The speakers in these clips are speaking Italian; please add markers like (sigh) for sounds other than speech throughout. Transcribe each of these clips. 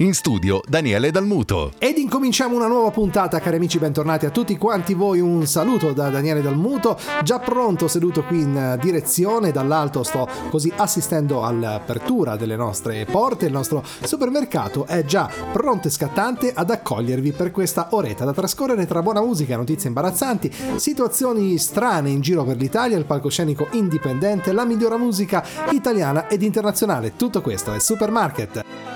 In studio Daniele Dalmuto. Ed incominciamo una nuova puntata, cari amici, bentornati a tutti quanti voi. Un saluto da Daniele Dalmuto, già pronto seduto qui in direzione. Dall'alto sto così assistendo all'apertura delle nostre porte. Il nostro supermercato è già pronto e scattante ad accogliervi per questa oretta da trascorrere tra buona musica, notizie imbarazzanti, situazioni strane in giro per l'Italia, il palcoscenico indipendente, la migliore musica italiana ed internazionale. Tutto questo è Supermarket.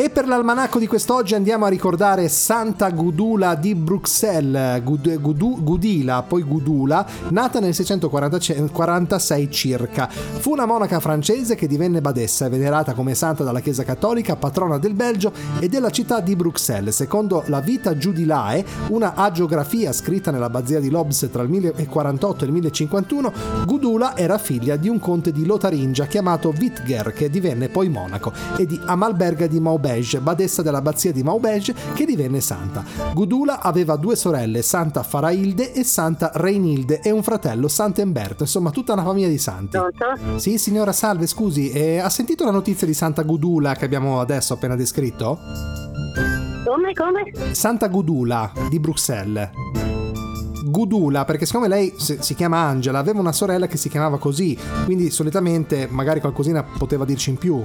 E per l'almanacco di quest'oggi andiamo a ricordare Santa Gudula di Bruxelles, Gud- Gudu- Gudila, poi Gudula, nata nel 646 circa. Fu una monaca francese che divenne badessa e venerata come santa dalla Chiesa Cattolica, patrona del Belgio e della città di Bruxelles. Secondo la Vita Giudilae, una agiografia scritta nell'abbazia di Lobs tra il 1048 e il 1051, Gudula era figlia di un conte di Lotaringia chiamato Witger, che divenne poi monaco, e di Amalberga di Maubeuge, badessa dell'abbazia di Maubeuge, che divenne santa. Gudula aveva due sorelle, Santa Farailde e Santa Reinilde, e un fratello, Sant'Emberto, insomma tutta una famiglia di santi. Pronto? Sì, signora, salve, scusi, eh, ha sentito la notizia di Santa Gudula che abbiamo adesso appena descritto? Come, come? Santa Gudula di Bruxelles. Gudula, perché siccome lei si si chiama Angela, aveva una sorella che si chiamava così, quindi solitamente magari qualcosina poteva dirci in più.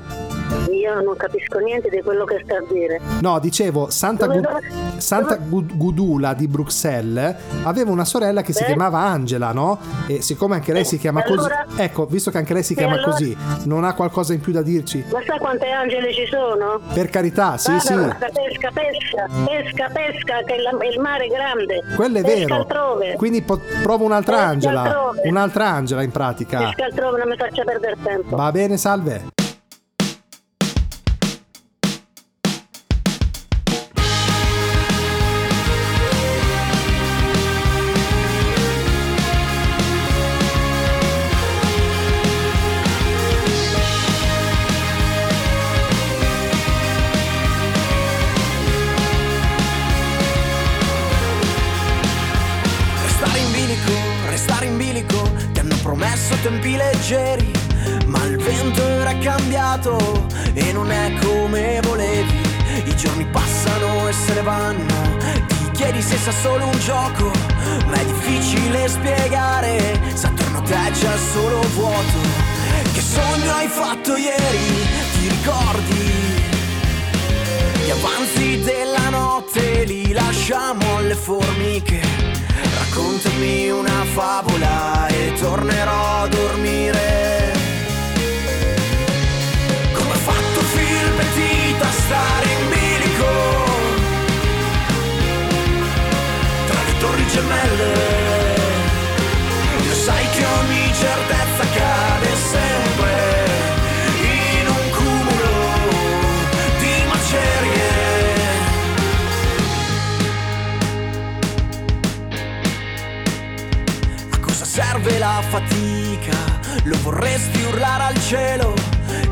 Io non capisco niente di quello che sta a dire. No, dicevo, Santa, Gu- Santa Gu- Gudula di Bruxelles aveva una sorella che si Eh? chiamava Angela, no? E siccome anche lei Eh, si chiama e così, allora? ecco, visto che anche lei si E chiama allora? così, non ha qualcosa in più da dirci? Ma sa quante angeli ci sono? Per carità, sì, Vada, sì. Pesca, pesca, pesca, pesca, pesca, che la- il mare è grande. Quello è pesca vero. altrove. Quindi po- provo un'altra Pesca Angela. altrove. Un'altra Angela in pratica. Pesca altrove, non mi faccia perdere tempo. Va bene, salve. Hai fatto ieri, ti ricordi? Gli avanzi della notte li lasciamo alle formiche. Raccontami una favola e tornerò a dormire. Come ha fatto Phil Petit a stare in bilico tra le torri gemelle. Sai che ogni certezza cade Lo vorresti urlare al cielo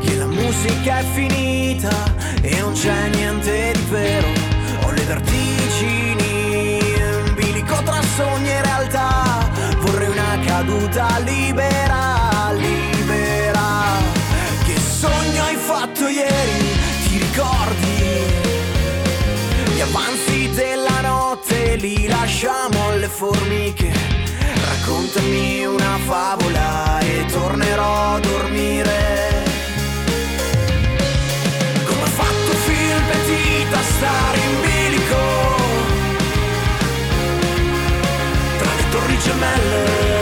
che la musica è finita e non c'è niente di vero. Ho le vertigini in bilico tra sogni e realtà. Vorrei una caduta libera, libera. Che sogno hai fatto ieri? Ti ricordi? Gli avanzi della notte li lasciamo alle formiche. Raccontami una favola e tornerò a dormire. Come ha fatto Phil Petit a stare in bilico tra le torri gemelle.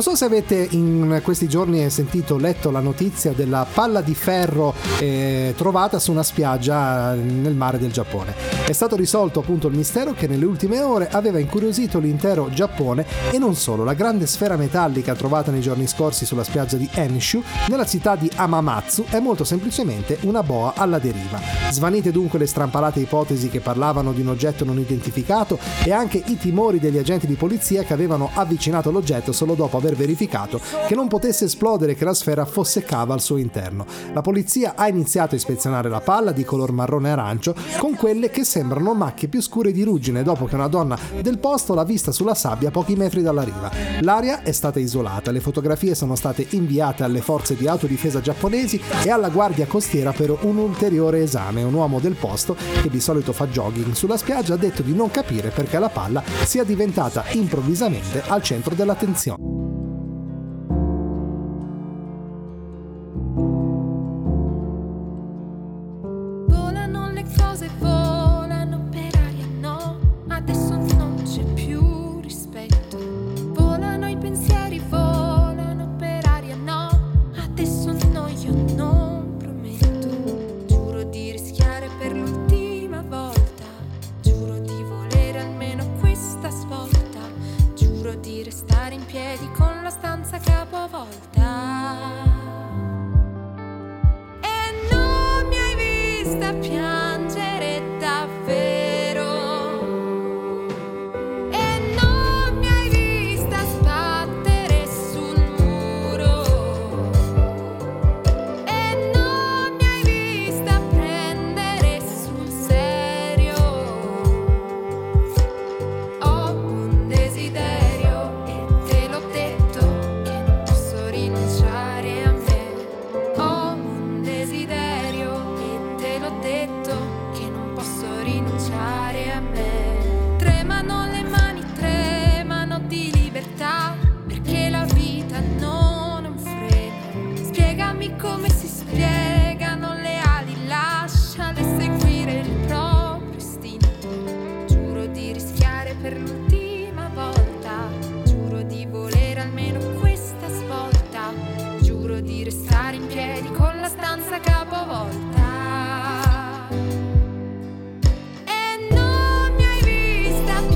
Non so se avete in questi giorni sentito, letto la notizia della palla di ferro eh, trovata su una spiaggia nel mare del Giappone. È stato risolto appunto il mistero che nelle ultime ore aveva incuriosito l'intero Giappone e non solo. La grande sfera metallica trovata nei giorni scorsi sulla spiaggia di Enshu, nella città di Amamatsu, è molto semplicemente una boa alla deriva. Svanite dunque le strampalate ipotesi che parlavano di un oggetto non identificato e anche i timori degli agenti di polizia che avevano avvicinato l'oggetto solo dopo aver verificato che non potesse esplodere e che la sfera fosse cava al suo interno. La polizia ha iniziato a ispezionare la palla di color marrone arancio con quelle che sembrano macchie più scure di ruggine dopo che una donna del posto l'ha vista sulla sabbia a pochi metri dalla riva. L'area è stata isolata, le fotografie sono state inviate alle forze di autodifesa giapponesi e alla guardia costiera per un ulteriore esame. Un uomo del posto, che di solito fa jogging sulla spiaggia, ha detto di non capire perché la palla sia diventata improvvisamente al centro dell'attenzione.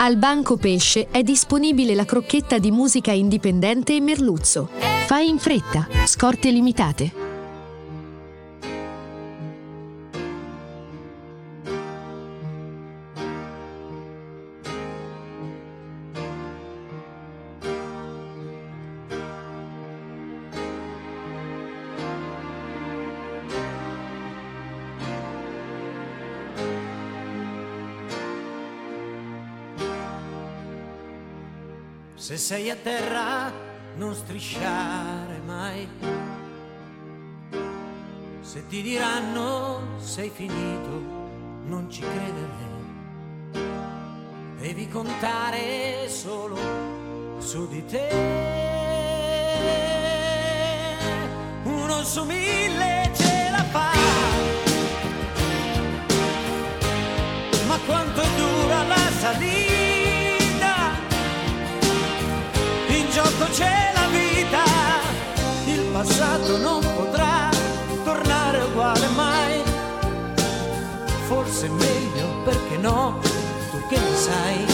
Al Banco Pesce è disponibile la crocchetta di musica indipendente e merluzzo. Fai in fretta, scorte limitate. Sei a terra non strisciare mai. Se ti diranno sei finito, non ci credere. Devi contare solo su di te. Uno su mille ce la fa. Ma quanto dura la salita? C'è la vita, il passato non potrà tornare uguale mai. Forse è meglio perché no, tu che ne sai.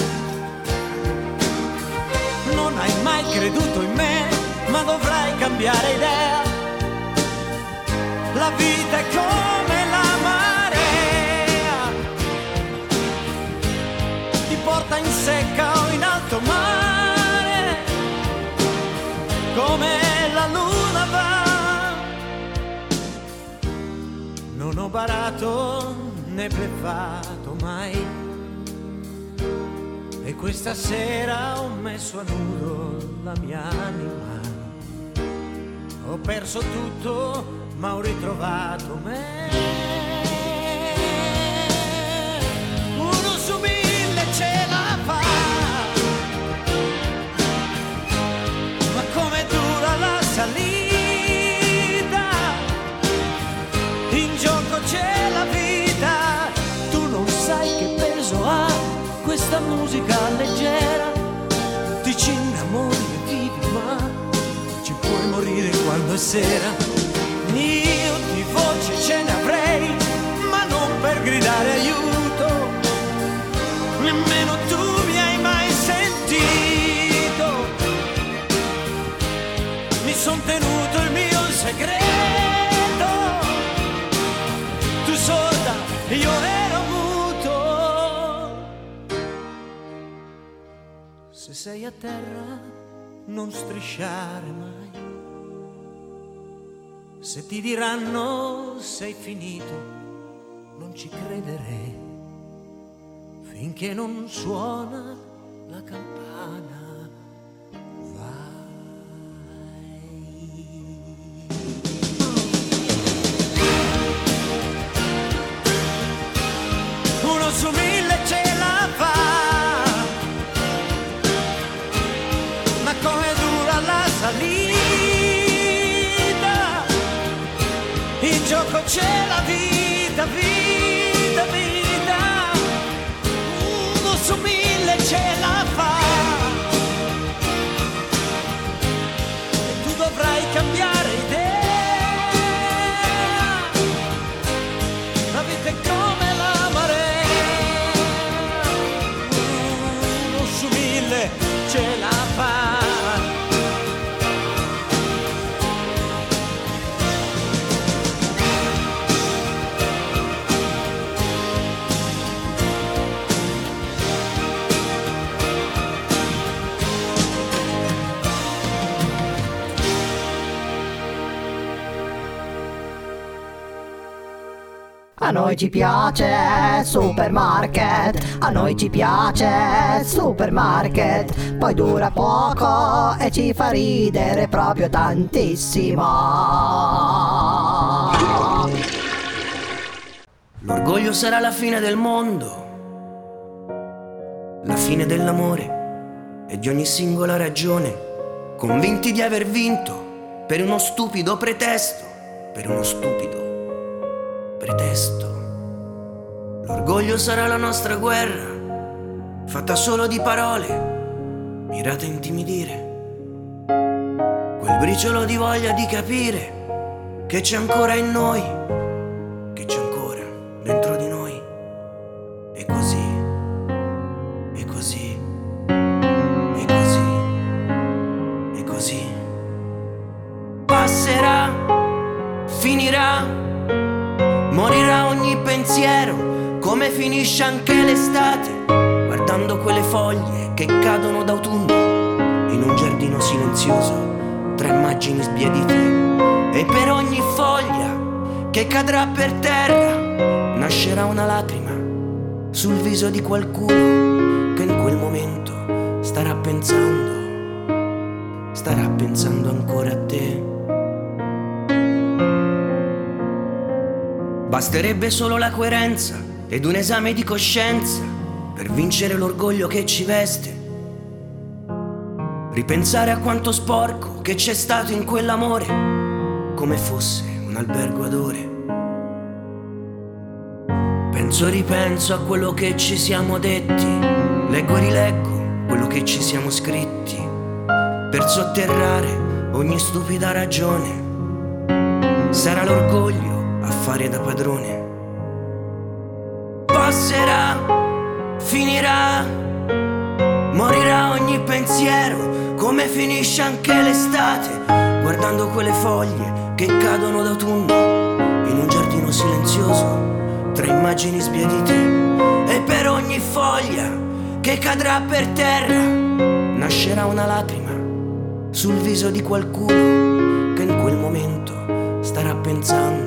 Non hai mai creduto in me, ma dovrai cambiare idea. La vita è come la marea, ti porta in secca barato né bleffato mai. E questa sera ho messo a nudo la mia anima. Ho perso tutto, ma ho ritrovato me. Questa musica leggera. Ti ci innamori e vivi, ma ci puoi morire quando è sera. Io di voce ce ne avrei, ma non per gridare aiuto. Nemmeno sei a terra, non strisciare mai. Se ti diranno sei finito, non ci credere finché non suona la campana. C'è la vita, A noi ci piace supermarket, a noi ci piace supermarket, poi dura poco e ci fa ridere proprio tantissimo. L'orgoglio sarà la fine del mondo, la fine dell'amore e di ogni singola ragione, convinti di aver vinto per uno stupido pretesto, per uno stupido pretesto. L'orgoglio sarà la nostra guerra, fatta solo di parole, mirate a intimidire. Quel briciolo di voglia di capire che c'è ancora in noi, pensiero, come finisce anche l'estate, guardando quelle foglie che cadono d'autunno in un giardino silenzioso, tra immagini sbiadite, e per ogni foglia che cadrà per terra, nascerà una lacrima sul viso di qualcuno che in quel momento starà pensando, starà pensando ancora a te. Basterebbe solo la coerenza ed un esame di coscienza per vincere l'orgoglio che ci veste. Ripensare a quanto sporco che c'è stato in quell'amore, come fosse un albergo adore. Penso e ripenso a quello che ci siamo detti, leggo e rileggo quello che ci siamo scritti, per sotterrare ogni stupida ragione. Sarà l'orgoglio a fare da padrone. Passerà, finirà, morirà ogni pensiero, come finisce anche l'estate, guardando quelle foglie che cadono d'autunno in un giardino silenzioso, tra immagini sbiadite. E per ogni foglia che cadrà per terra, nascerà una lacrima sul viso di qualcuno che in quel momento starà pensando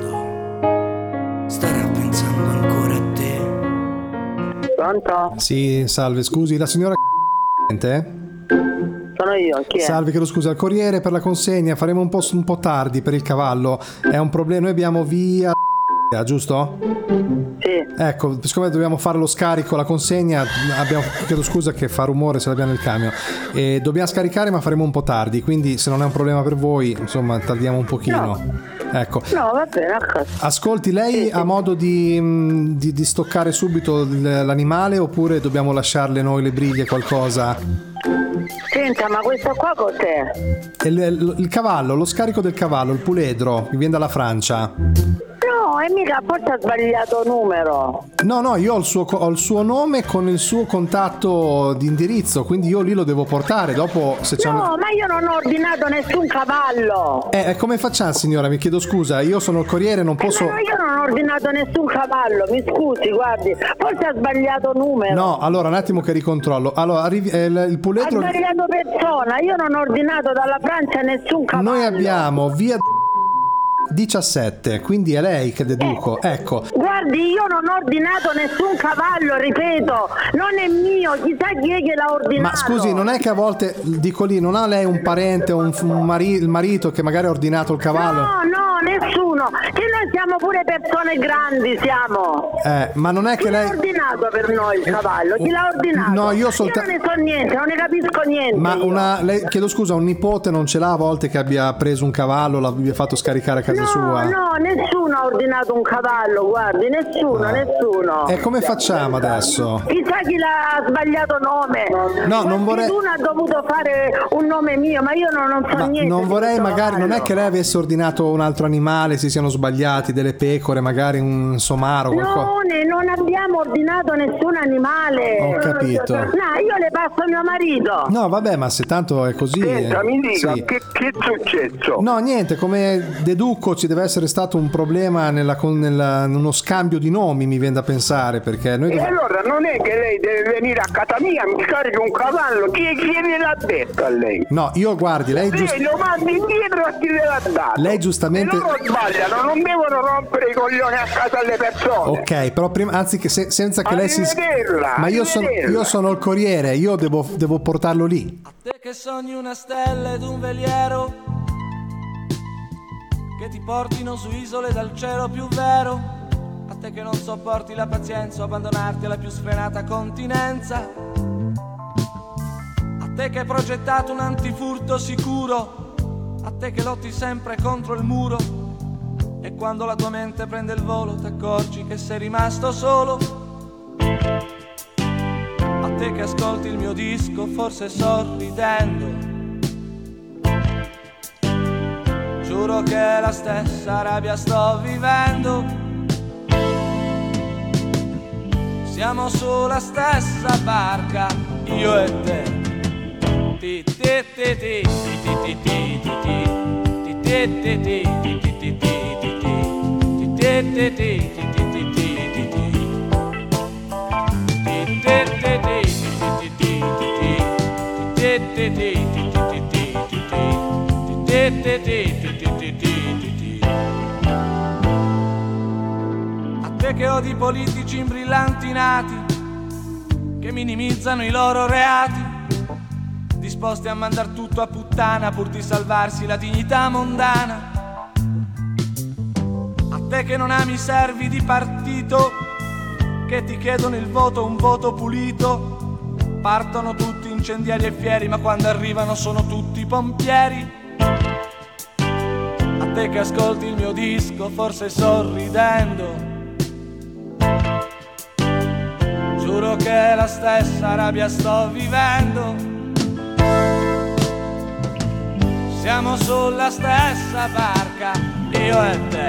Pronto? Sì, salve, scusi, la signora Sono io, chi è? Salve, chiedo scusa, al Corriere per la consegna, faremo un po', un po' tardi per il cavallo, è un problema, noi abbiamo via giusto? Sì. Ecco, siccome dobbiamo fare lo scarico, la consegna, abbiamo, chiedo scusa che fa rumore se l'abbiamo nel camion, e dobbiamo scaricare ma faremo un po' tardi, quindi se non è un problema per voi, insomma, tardiamo un pochino. Ecco. No, va bene. Ascolti, lei ha modo di, mh, di- di stoccare subito l'animale oppure dobbiamo lasciarle noi le briglie, qualcosa? Senta, ma questo qua cos'è? Il, il- il cavallo, lo scarico del cavallo, il puledro, che viene dalla Francia. No, e mica forse ha sbagliato numero. No, no, io ho il, suo, ho il suo nome con il suo contatto di indirizzo, quindi io lì lo devo portare. Dopo, se c'è un... No, ma io non ho ordinato nessun cavallo. Eh, eh, come facciamo, signora? Mi chiedo scusa, io sono il corriere, non posso... Ma no, io non ho ordinato nessun cavallo, mi scusi, guardi, forse ha sbagliato numero. No, allora un attimo che ricontrollo. Allora, arrivi- eh, il, il Ha puledro... sbagliato persona, io non ho ordinato dalla Francia nessun cavallo. Noi abbiamo via 17, quindi è lei che deduco. Ecco, Guardi, io non ho ordinato nessun cavallo, ripeto, non è mio, chissà chi è che l'ha ordinato. ma scusi, non è che a volte, dico lì, non ha lei un parente o un, un mari- il marito che magari ha ordinato il cavallo? No, no, nessuno, che noi siamo pure persone grandi, siamo. Eh, ma non è che Chi l'ha lei... ordinato per noi il cavallo? Chi l'ha ordinato? No, io solta- Io non ne so niente, non ne capisco niente. Ma io. una, lei, chiedo scusa, un nipote non ce l'ha a volte che abbia preso un cavallo, l'abbia fatto scaricare a casa No, sua? no, nessuno ha ordinato un cavallo, guardi, nessuno, nessuno. E come facciamo adesso? Chissà chi l'ha sbagliato nome. No, non vorrei- Uno ha dovuto fare un nome mio, ma io non, non so Ma niente. non vorrei magari, non è che lei avesse ordinato un altro animale, si siano sbagliati, delle pecore, magari un somaro, qualcosa. No, ne- non abbiamo ordinato nessun animale. Ho capito. No, io le passo a mio marito. No, vabbè, ma se tanto è così. Senta, eh, mi dica, sì. che, che è successo? No, niente, come deduco ci deve essere stato un problema nella, con- nella- uno scambio di nomi, mi viene da pensare, perché noi... E dov- allora non è che lei deve venire a casa mia, mi scarichi un cavallo, chi, chi gliel'ha detto a lei? No, io guardi, lei, giust- Lei lo mandi indietro a chi gliel'ha dato. Lei giustamente- E loro sbagliano, non devono rompere i coglioni a casa alle persone. Ok, però prima, anzi che se- senza che lei si... Ma io sono, io sono il corriere, io devo, devo portarlo lì. Te che sogni una stella ed un veliero che ti portino su isole dal cielo più vero. A te che non sopporti la pazienza o abbandonarti alla più sfrenata continenza. A te che hai progettato un antifurto sicuro. A te che lotti sempre contro il muro. E quando la tua mente prende il volo ti accorgi che sei rimasto solo. A te che ascolti il mio disco forse sorridendo. Giuro che la stessa rabbia sto vivendo. Siamo sulla stessa barca, io e te. Ti ti ti ti ti ti ti ti ti ti ti ti ti ti ti ti ti ti A te che odi politici imbrillantinati che minimizzano i loro reati, disposti a mandar tutto a puttana pur di salvarsi la dignità mondana. A te che non ami i servi di partito, che ti chiedono il voto, un voto pulito, partono tutti incendiari e fieri, ma quando arrivano sono tutti pompieri. A te che ascolti il mio disco, forse sorridendo. Giuro che la stessa rabbia sto vivendo. Siamo sulla stessa barca, io e te.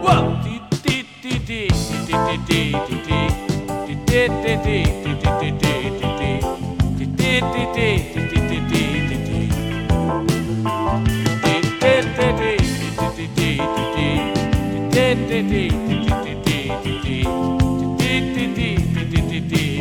Wow! Ti ti ti ti ti ti ti ti ti ti ti ti ti ti ti ti ti ti ti di di di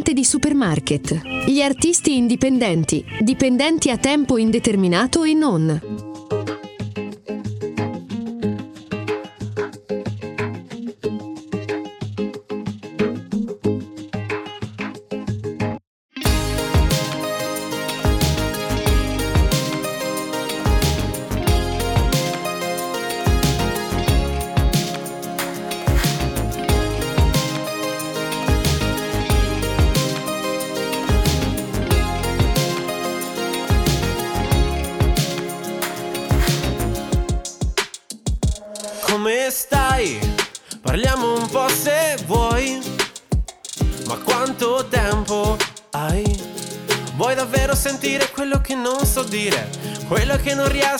indipendente di supermarket. Gli artisti indipendenti, dipendenti a tempo indeterminato e non.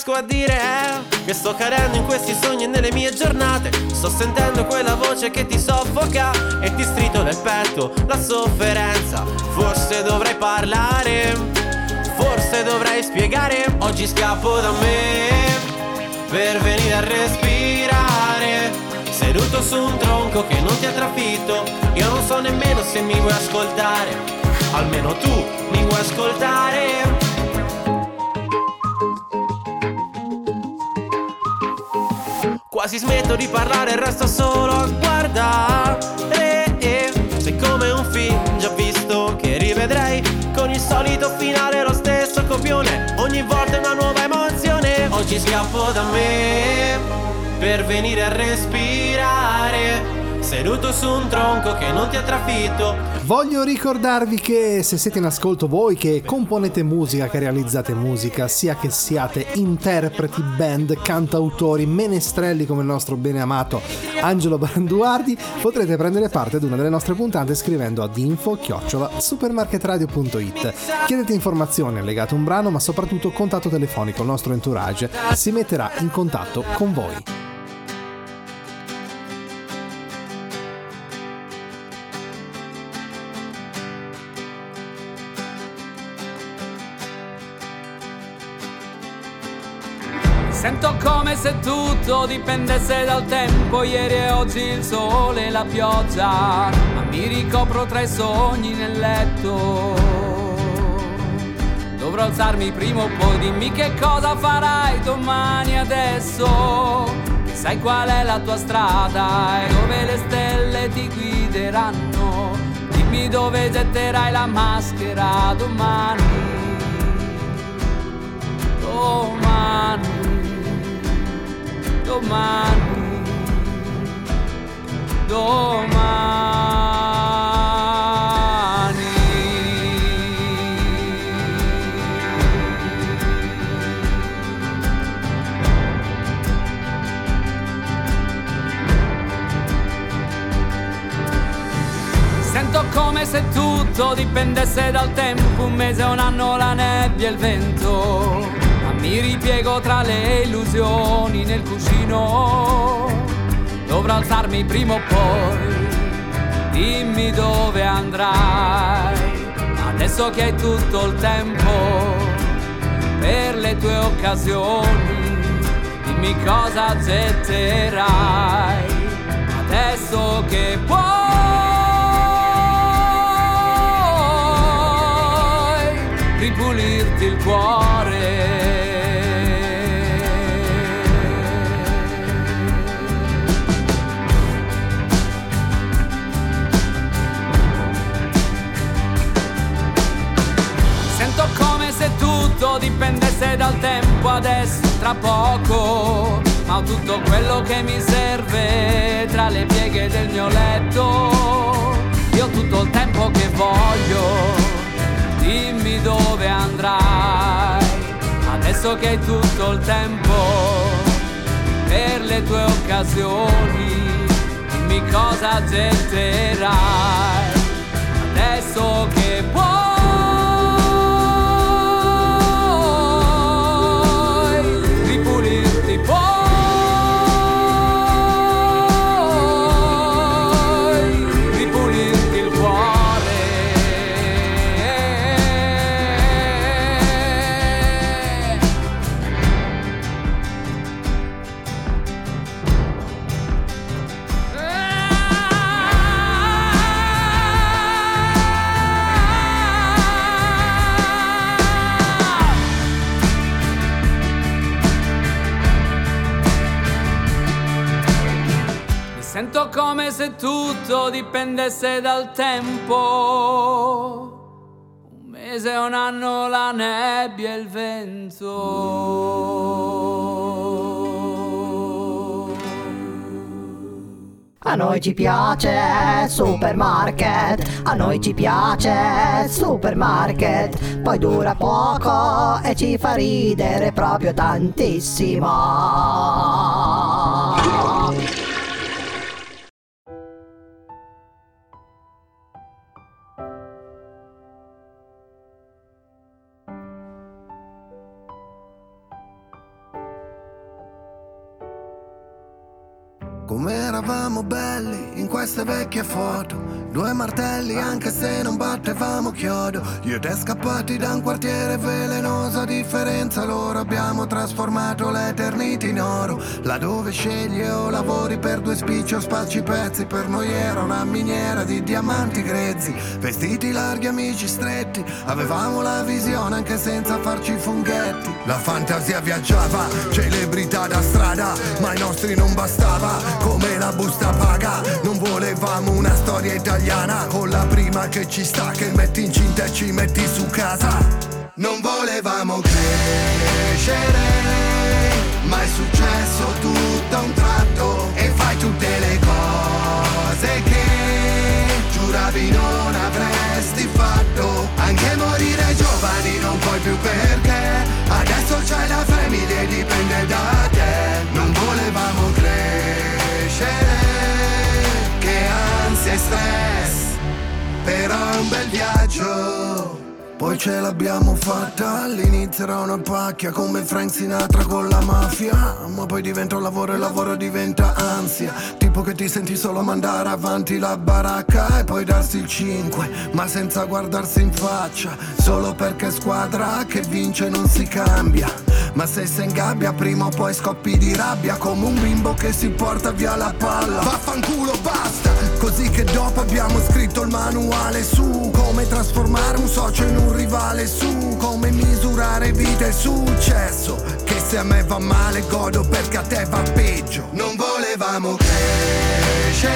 Riesco a dire è che sto cadendo in questi sogni e nelle mie giornate. Sto sentendo quella voce che ti soffoca e ti strito nel petto la sofferenza. Forse dovrei parlare, forse dovrei spiegare. Oggi scappo da me per venire a respirare. Seduto su un tronco che non ti ha trafitto, io non so nemmeno se mi vuoi ascoltare. Almeno tu mi vuoi ascoltare. Quasi smetto di parlare e resto solo a guardare. Sei come un film già visto che rivedrei con il solito finale, lo stesso copione. Ogni volta una nuova emozione. Oggi scappo da me per venire a respirare. Seduto su un tronco che non ti ha trafitto. Voglio ricordarvi che se siete in ascolto voi che componete musica, che realizzate musica, sia che siate interpreti, band, cantautori, menestrelli come il nostro bene amato Angelo Branduardi, potrete prendere parte ad una delle nostre puntate scrivendo ad info supermarketradio.it. Chiedete informazioni, allegate un brano, ma soprattutto contatto telefonico. Il nostro entourage si metterà in contatto con voi. Se tutto dipendesse dal tempo, ieri e oggi il sole e la pioggia, ma mi ricopro tra i sogni nel letto. Dovrò alzarmi prima o poi, dimmi che cosa farai domani adesso, che sai qual è la tua strada e dove le stelle ti guideranno, dimmi dove getterai la maschera domani, domani domani, domani. Sento come se tutto dipendesse dal tempo, un mese, un anno, la nebbia e il vento mi ripiego tra le illusioni nel cuscino. Dovrò alzarmi prima o poi. Dimmi dove andrai. Adesso che hai tutto il tempo per le tue occasioni, dimmi cosa getterai. Adesso che puoi ripulirti il cuore. Tutto dipendesse dal tempo adesso, tra poco. Ma ho tutto quello che mi serve tra le pieghe del mio letto. Io tutto il tempo che voglio, dimmi dove andrai. Adesso che hai tutto il tempo per le tue occasioni, dimmi cosa getterai. Adesso che puoi dipendesse dal tempo. Un mese, un anno, la nebbia e il vento. A noi ci piace supermarket, a noi ci piace supermarket, poi dura poco e ci fa ridere proprio tantissimo. Eravamo belli in queste vecchie foto. Due martelli anche se non battevamo chiodo. Io e te scappati da un quartiere velenoso A differenza loro abbiamo trasformato l'eternity in oro. Laddove scegli o lavori per due spicci o spacci pezzi Per noi era una miniera di diamanti grezzi. Vestiti larghi, amici stretti Avevamo la visione anche senza farci i funghetti. La fantasia viaggiava, celebrità da strada Ma ai nostri non bastava. Come la busta paga Non volevamo una storia italiana. Con la prima che ci sta Che metti incinta e ci metti su casa. Non volevamo crescere Ma è successo tutto a un tratto. E fai tutte le cose che Giuravi non dipende da te. Non volevamo crescere. Che ansia e stress. Però è un bel viaggio poi ce l'abbiamo fatta, all'inizio era una pacchia come Frank Sinatra con la mafia. Ma poi diventa un lavoro e il lavoro diventa ansia. Tipo che ti senti solo mandare avanti la baracca e poi darsi il 5 Ma senza guardarsi in faccia, solo perché squadra che vince non si cambia. Ma se sei in gabbia prima o poi scoppi di rabbia. Come un bimbo che si porta via la palla. Vaffanculo basta, così che dopo abbiamo scritto il manuale su Come trasformare un socio in un rivale su Come misurare vita e successo Che se a me va male godo perché a te va peggio. Non volevamo crescere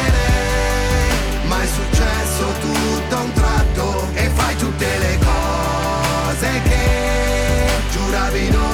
Ma è successo tutto a un tratto E fai tutte le cose che Giuravi non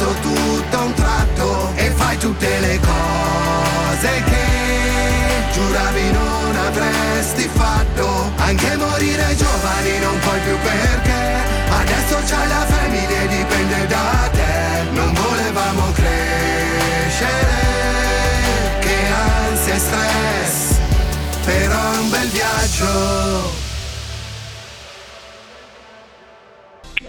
successo tutto a un tratto e fai tutte le cose che giuravi non avresti fatto. Anche morire giovani non puoi più perché adesso c'hai la famiglia e dipende da te. Non volevamo crescere, che ansia e stress, però è un bel viaggio.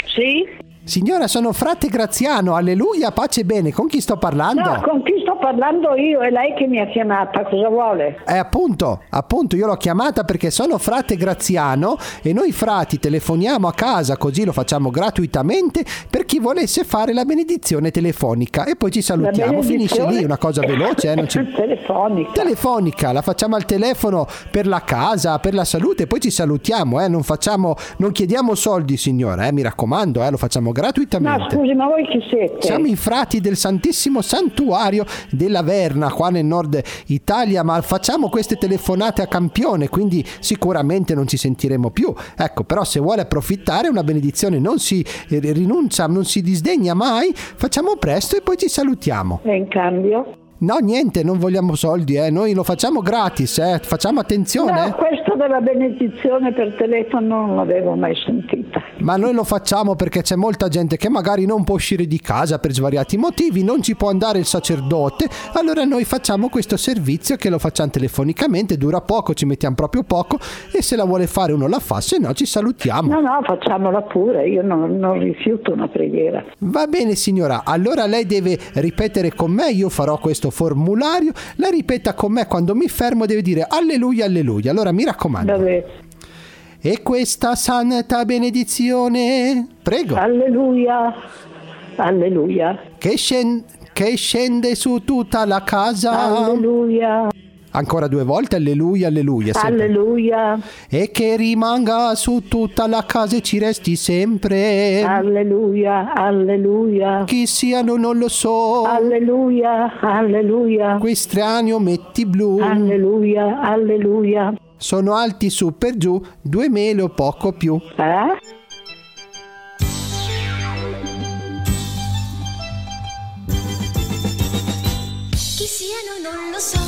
Sì? Signora, sono frate Graziano, alleluia, pace e bene. Con chi sto parlando? No, con chi sto parlando io? È lei che mi ha chiamata, cosa vuole? Eh, appunto, appunto, io l'ho chiamata perché sono frate Graziano e noi frati telefoniamo a casa, così lo facciamo gratuitamente per chi volesse fare la benedizione telefonica e poi ci salutiamo. Finisce lì, una cosa veloce, eh, non ci- (laughs) Telefonica. Telefonica, la facciamo al telefono per la casa, per la salute, poi ci salutiamo, eh, non facciamo, non chiediamo soldi, signora, eh, mi raccomando, eh, lo facciamo No, gratuitamente. scusi, ma voi chi siete? Siamo i frati del Santissimo Santuario della Verna, qua nel nord Italia, ma facciamo queste telefonate a campione, quindi sicuramente non ci sentiremo più. Ecco, però se vuole approfittare, una benedizione non si eh, rinuncia, non si disdegna mai, facciamo presto e poi ci salutiamo. E in cambio? No, niente, non vogliamo soldi, eh. noi lo facciamo gratis, eh. facciamo attenzione. No, questo della benedizione per telefono non l'avevo mai sentita. Ma noi lo facciamo perché c'è molta gente che magari non può uscire di casa per svariati motivi, non ci può andare il sacerdote, allora noi facciamo questo servizio che lo facciamo telefonicamente, dura poco, ci mettiamo proprio poco e se la vuole fare uno la fa, se no ci salutiamo. No, no, facciamola pure, io non, non rifiuto una preghiera. Va bene signora, allora lei deve ripetere con me, io farò questo formulario, lei ripeta con me quando mi fermo deve dire alleluia, alleluia, allora mi raccomando. E questa santa benedizione, prego. Alleluia, alleluia. che, scen- che scende su tutta la casa. Alleluia. Ancora due volte, alleluia, alleluia. sempre. Alleluia, E che rimanga su tutta la casa e ci resti sempre. alleluia, alleluia. Chi siano non lo so. Alleluia, alleluia. Questi strani ometti blu. Alleluia, alleluia. Sono alti su per giù, due mele o poco più. Eh? Chi siano non lo so,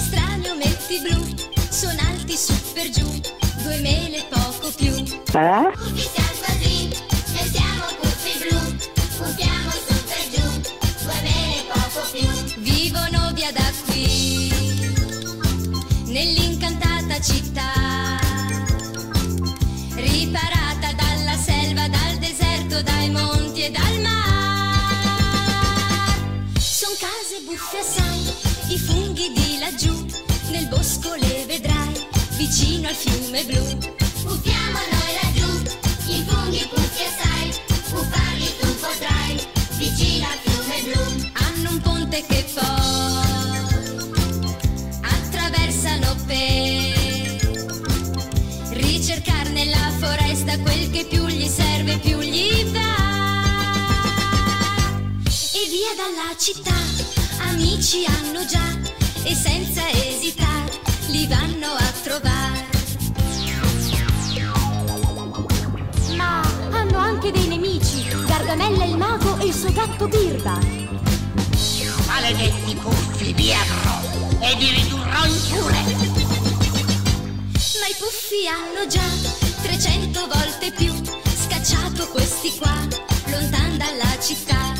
gli strani ometti blu sono alti su per giù, due mele poco più. Eh? Vivono via da qui, nell'incantata città, riparata dalla selva, dal deserto, dai monti e dal mare. Son case buffe assai, laggiù, nel bosco le vedrai, vicino al fiume blu. Buffiamo noi laggiù, i funghi buffi assai, buffarli tu potrai, vicino al fiume blu. Hanno un ponte che poi attraversano per ricercare nella foresta quel che più gli serve, più gli va. E via dalla città, amici hanno già, e senza esitare li vanno a trovare. Ma hanno anche dei nemici, Gargamella il mago e il suo gatto Birba. Maledetti puffi, vi avrò e vi ridurrò in pure. Ma i puffi hanno già 300 volte più scacciato questi qua, lontan dalla città.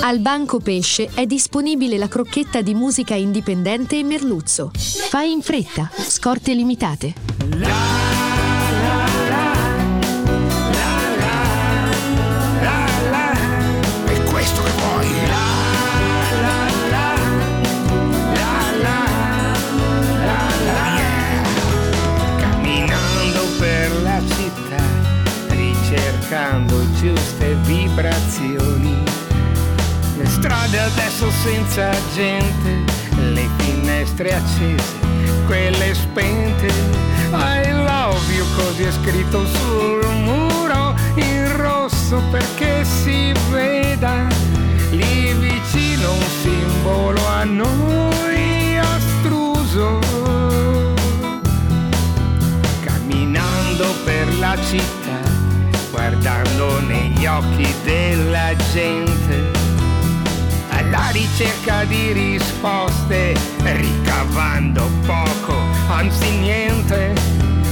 Al Banco Pesce è disponibile la crocchetta di musica indipendente e merluzzo. Fai in fretta, scorte limitate. La- città, ricercando giuste vibrazioni. Strade adesso senza gente, le finestre accese, quelle spente. I love you, così è scritto sul muro in rosso perché si veda lì vicino un simbolo a noi astruso. Camminando per la città, guardando negli occhi della gente, alla ricerca di risposte, ricavando poco, anzi niente.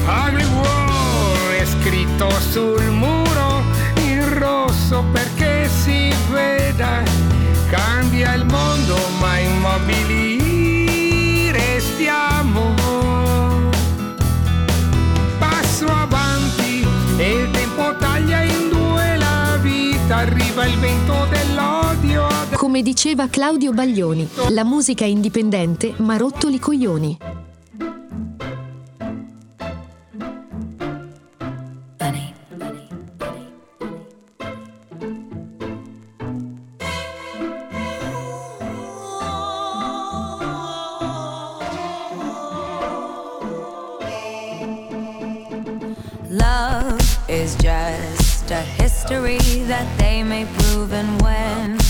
Ugly War è scritto sul muro in rosso perché si veda, cambia il mondo ma immobili restiamo. Passo avanti e il tempo taglia in due la vita, arriva il vento dell'odio. Come diceva Claudio Baglioni, la musica indipendente ma rottoli coglioni. Love is just a history that they may prove, and when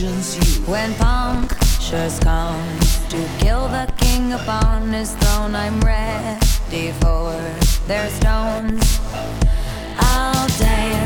religion's you. When punctures come to kill the king upon his throne, I'm ready for their stones. I'll dance,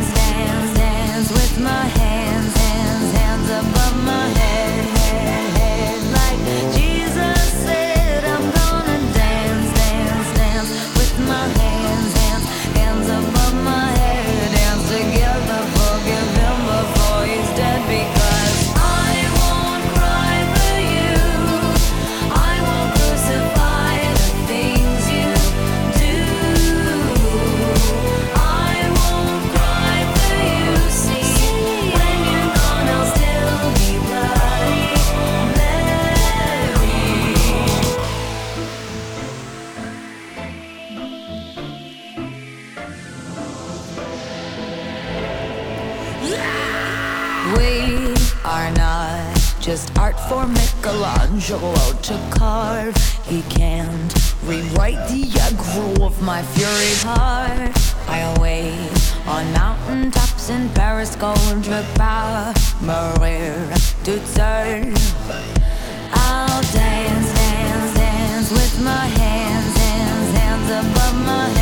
Michelangelo to carve. He can't rewrite the aggro of my fury heart. I wait on mountain tops in Paris, contre power, Maria to serve. I'll dance, dance, dance with my hands, hands, hands above my head,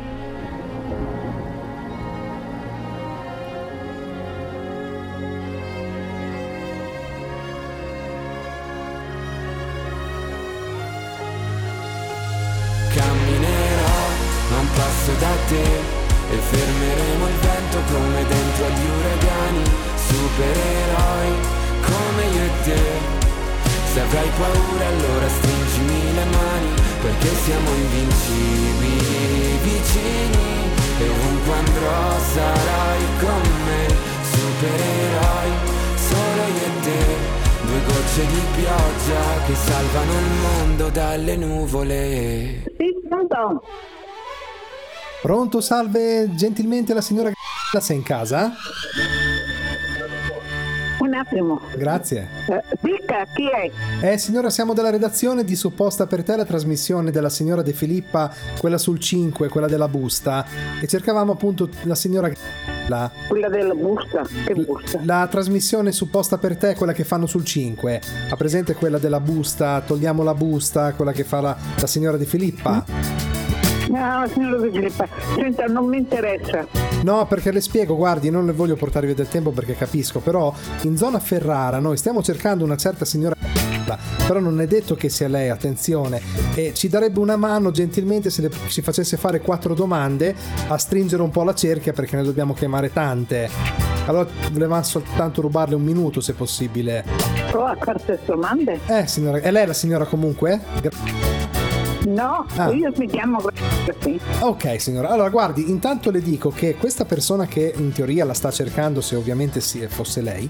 paura allora stringimi le mani, perché siamo invincibili vicini e ovunque andrò sarai con me, supereroi solo io e te. Due gocce di pioggia che salvano il mondo dalle nuvole. Sì, pronto? Pronto, salve, gentilmente la signora G***a sei in casa? Attimo. Grazie. Eh, dica, chi è? Eh, signora, siamo della redazione di Supposta per te la trasmissione della signora De Filippa, quella sul 5, quella della busta, e cercavamo appunto la signora G***a. Quella della busta? Che busta? La trasmissione supposta per te, quella che fanno sul 5. Ha presente quella della busta, togliamo la busta, quella che fa la, la signora De Filippa? No, signora De Filippa, senta, non mi interessa. No, perché le spiego, guardi, non le voglio portare via del tempo perché capisco, però in zona Ferrara noi stiamo cercando una certa signora però non è detto che sia lei, attenzione, e ci darebbe una mano gentilmente se le, ci facesse fare quattro domande a stringere un po' la cerchia perché ne dobbiamo chiamare tante. Allora volevamo soltanto rubarle un minuto se possibile. Oh, a queste domande? Eh, signora, è lei la signora comunque? Gra- No, Ah. io mi chiamo così. Ok signora, allora guardi, intanto le dico che questa persona che in teoria la sta cercando, se ovviamente sì, fosse lei,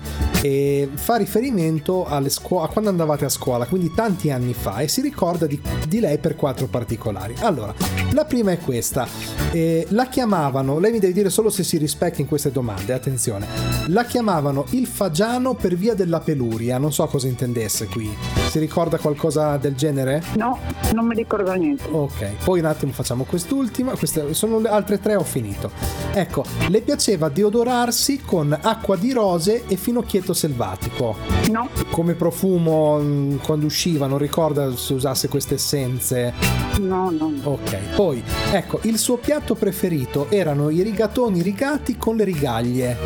fa riferimento alle scuo- a quando andavate a scuola, quindi tanti anni fa, e si ricorda di, di lei per quattro particolari. Allora, la prima è questa, eh, la chiamavano, lei mi deve dire solo se si rispecchia in queste domande, attenzione, la chiamavano il fagiano per via della peluria, non so cosa intendesse qui, si ricorda qualcosa del genere? No, non mi ricordo ancora niente. Ok, poi un attimo facciamo quest'ultima, queste sono le altre tre, ho finito. Ecco, le piaceva deodorarsi con acqua di rose e finocchietto selvatico. No. Come profumo mh, quando usciva, non ricorda se usasse queste essenze. No, no. Ok, poi ecco, il suo piatto preferito erano i rigatoni rigati con le rigaglie.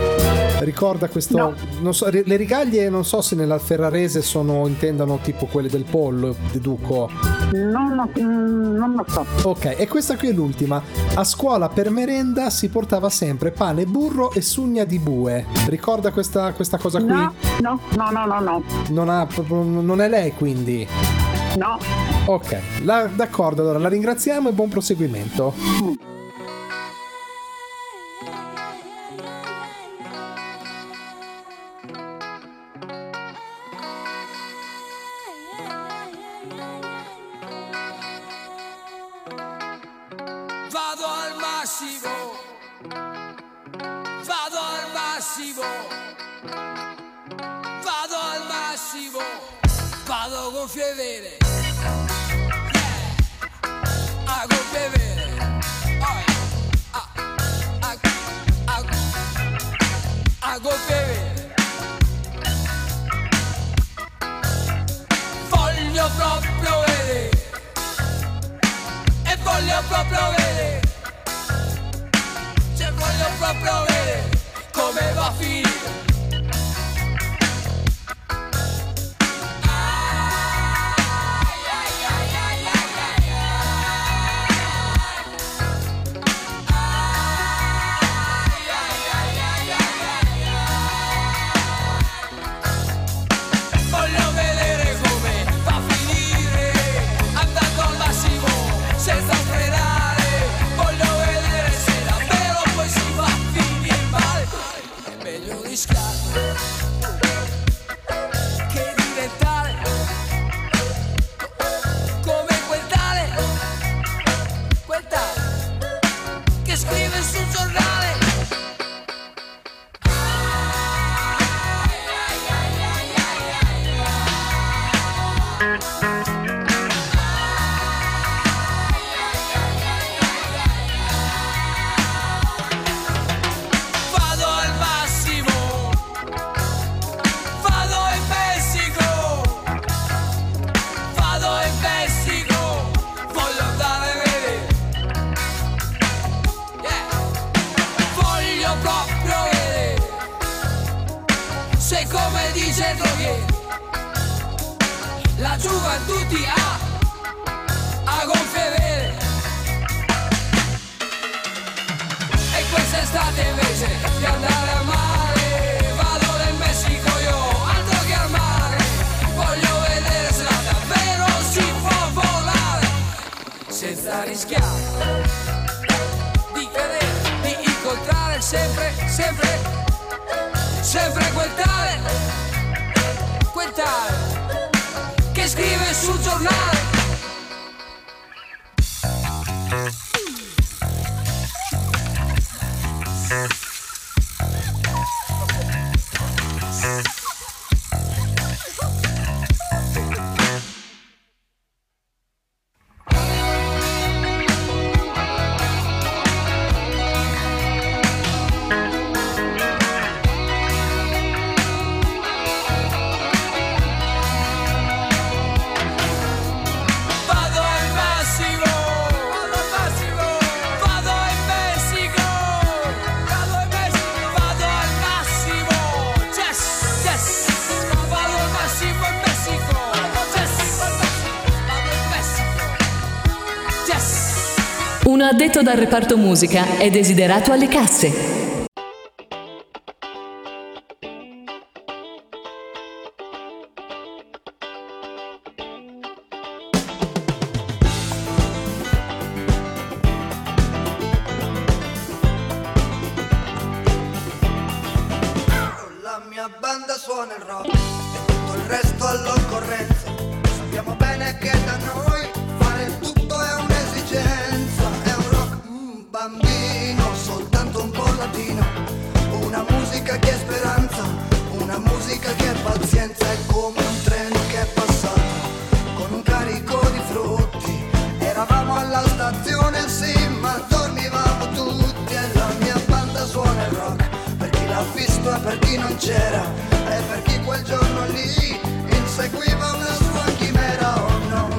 Ricorda questo? Non so, le rigaglie non so se nella ferrarese sono intendano tipo quelle del pollo, deduco. No, no, mm, non lo so. Ok, e questa qui è l'ultima. A scuola per merenda si portava sempre pane, burro e sugna di bue. Ricorda questa, questa cosa qui? No, no, no, no, no, no. Non, ha, non è lei quindi? No. Ok, la- d'accordo, allora la ringraziamo e buon proseguimento. Vado come va a finire dal reparto musica è desiderato alle casse. per chi non c'era e per chi quel giorno lì inseguiva una sua chimera o oh, oh no.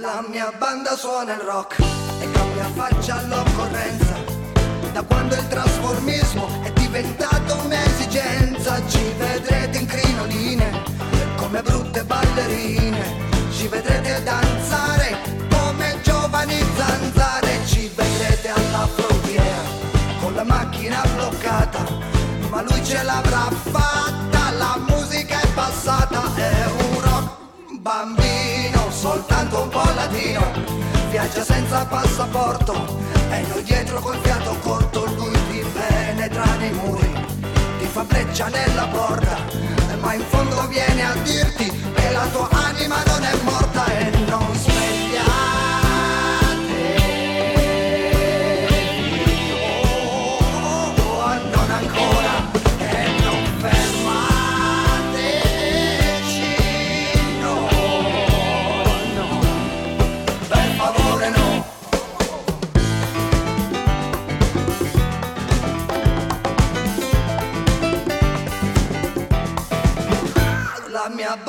La mia banda suona il rock e cambia faccia all'opera il trasformismo è diventato un'esigenza, ci vedrete in crinoline come brutte ballerine. Ci vedrete danzare come giovani zanzare, ci vedrete alla frontiera con la macchina bloccata, ma lui ce l'avrà fatta, la musica è passata, è un rock bambino, soltanto un po' latino, viaggia senza passaporto e noi dietro col fiato corto, penetra nei muri, ti fa breccia nella porta, ma in fondo viene a dirti che la tua anima non è morta e non svegliate.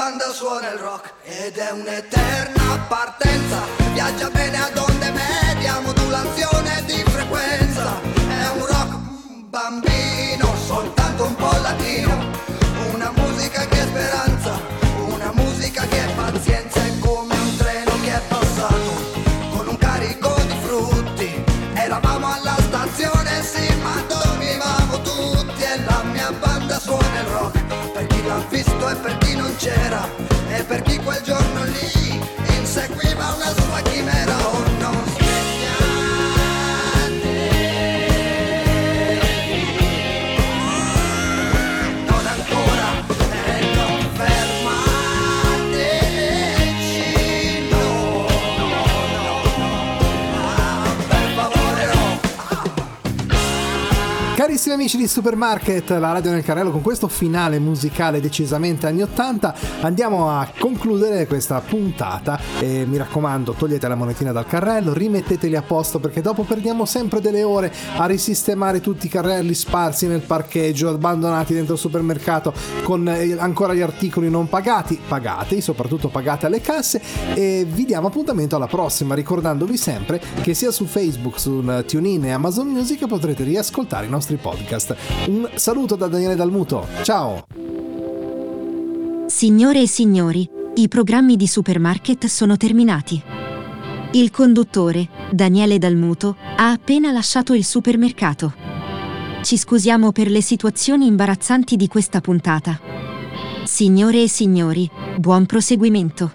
Banda suona il rock ed è un'eterna partenza. Viaggia bene ad onde media, amici di Supermarket, la radio nel carrello, con questo finale musicale decisamente anni 80 andiamo a concludere questa puntata. E mi raccomando togliete la monetina dal carrello, rimetteteli a posto perché dopo perdiamo sempre delle ore a risistemare tutti i carrelli sparsi nel parcheggio, abbandonati dentro il supermercato con eh, ancora gli articoli non pagati, pagati, soprattutto pagate alle casse. E vi diamo appuntamento alla prossima ricordandovi sempre che sia su Facebook, su TuneIn e Amazon Music potrete riascoltare i nostri podcast. Un saluto da Daniele Dalmuto, ciao! Signore e signori, i programmi di Supermarket sono terminati. Il conduttore, Daniele Dalmuto, ha appena lasciato il supermercato. Ci scusiamo per le situazioni imbarazzanti di questa puntata. Signore e signori, buon proseguimento.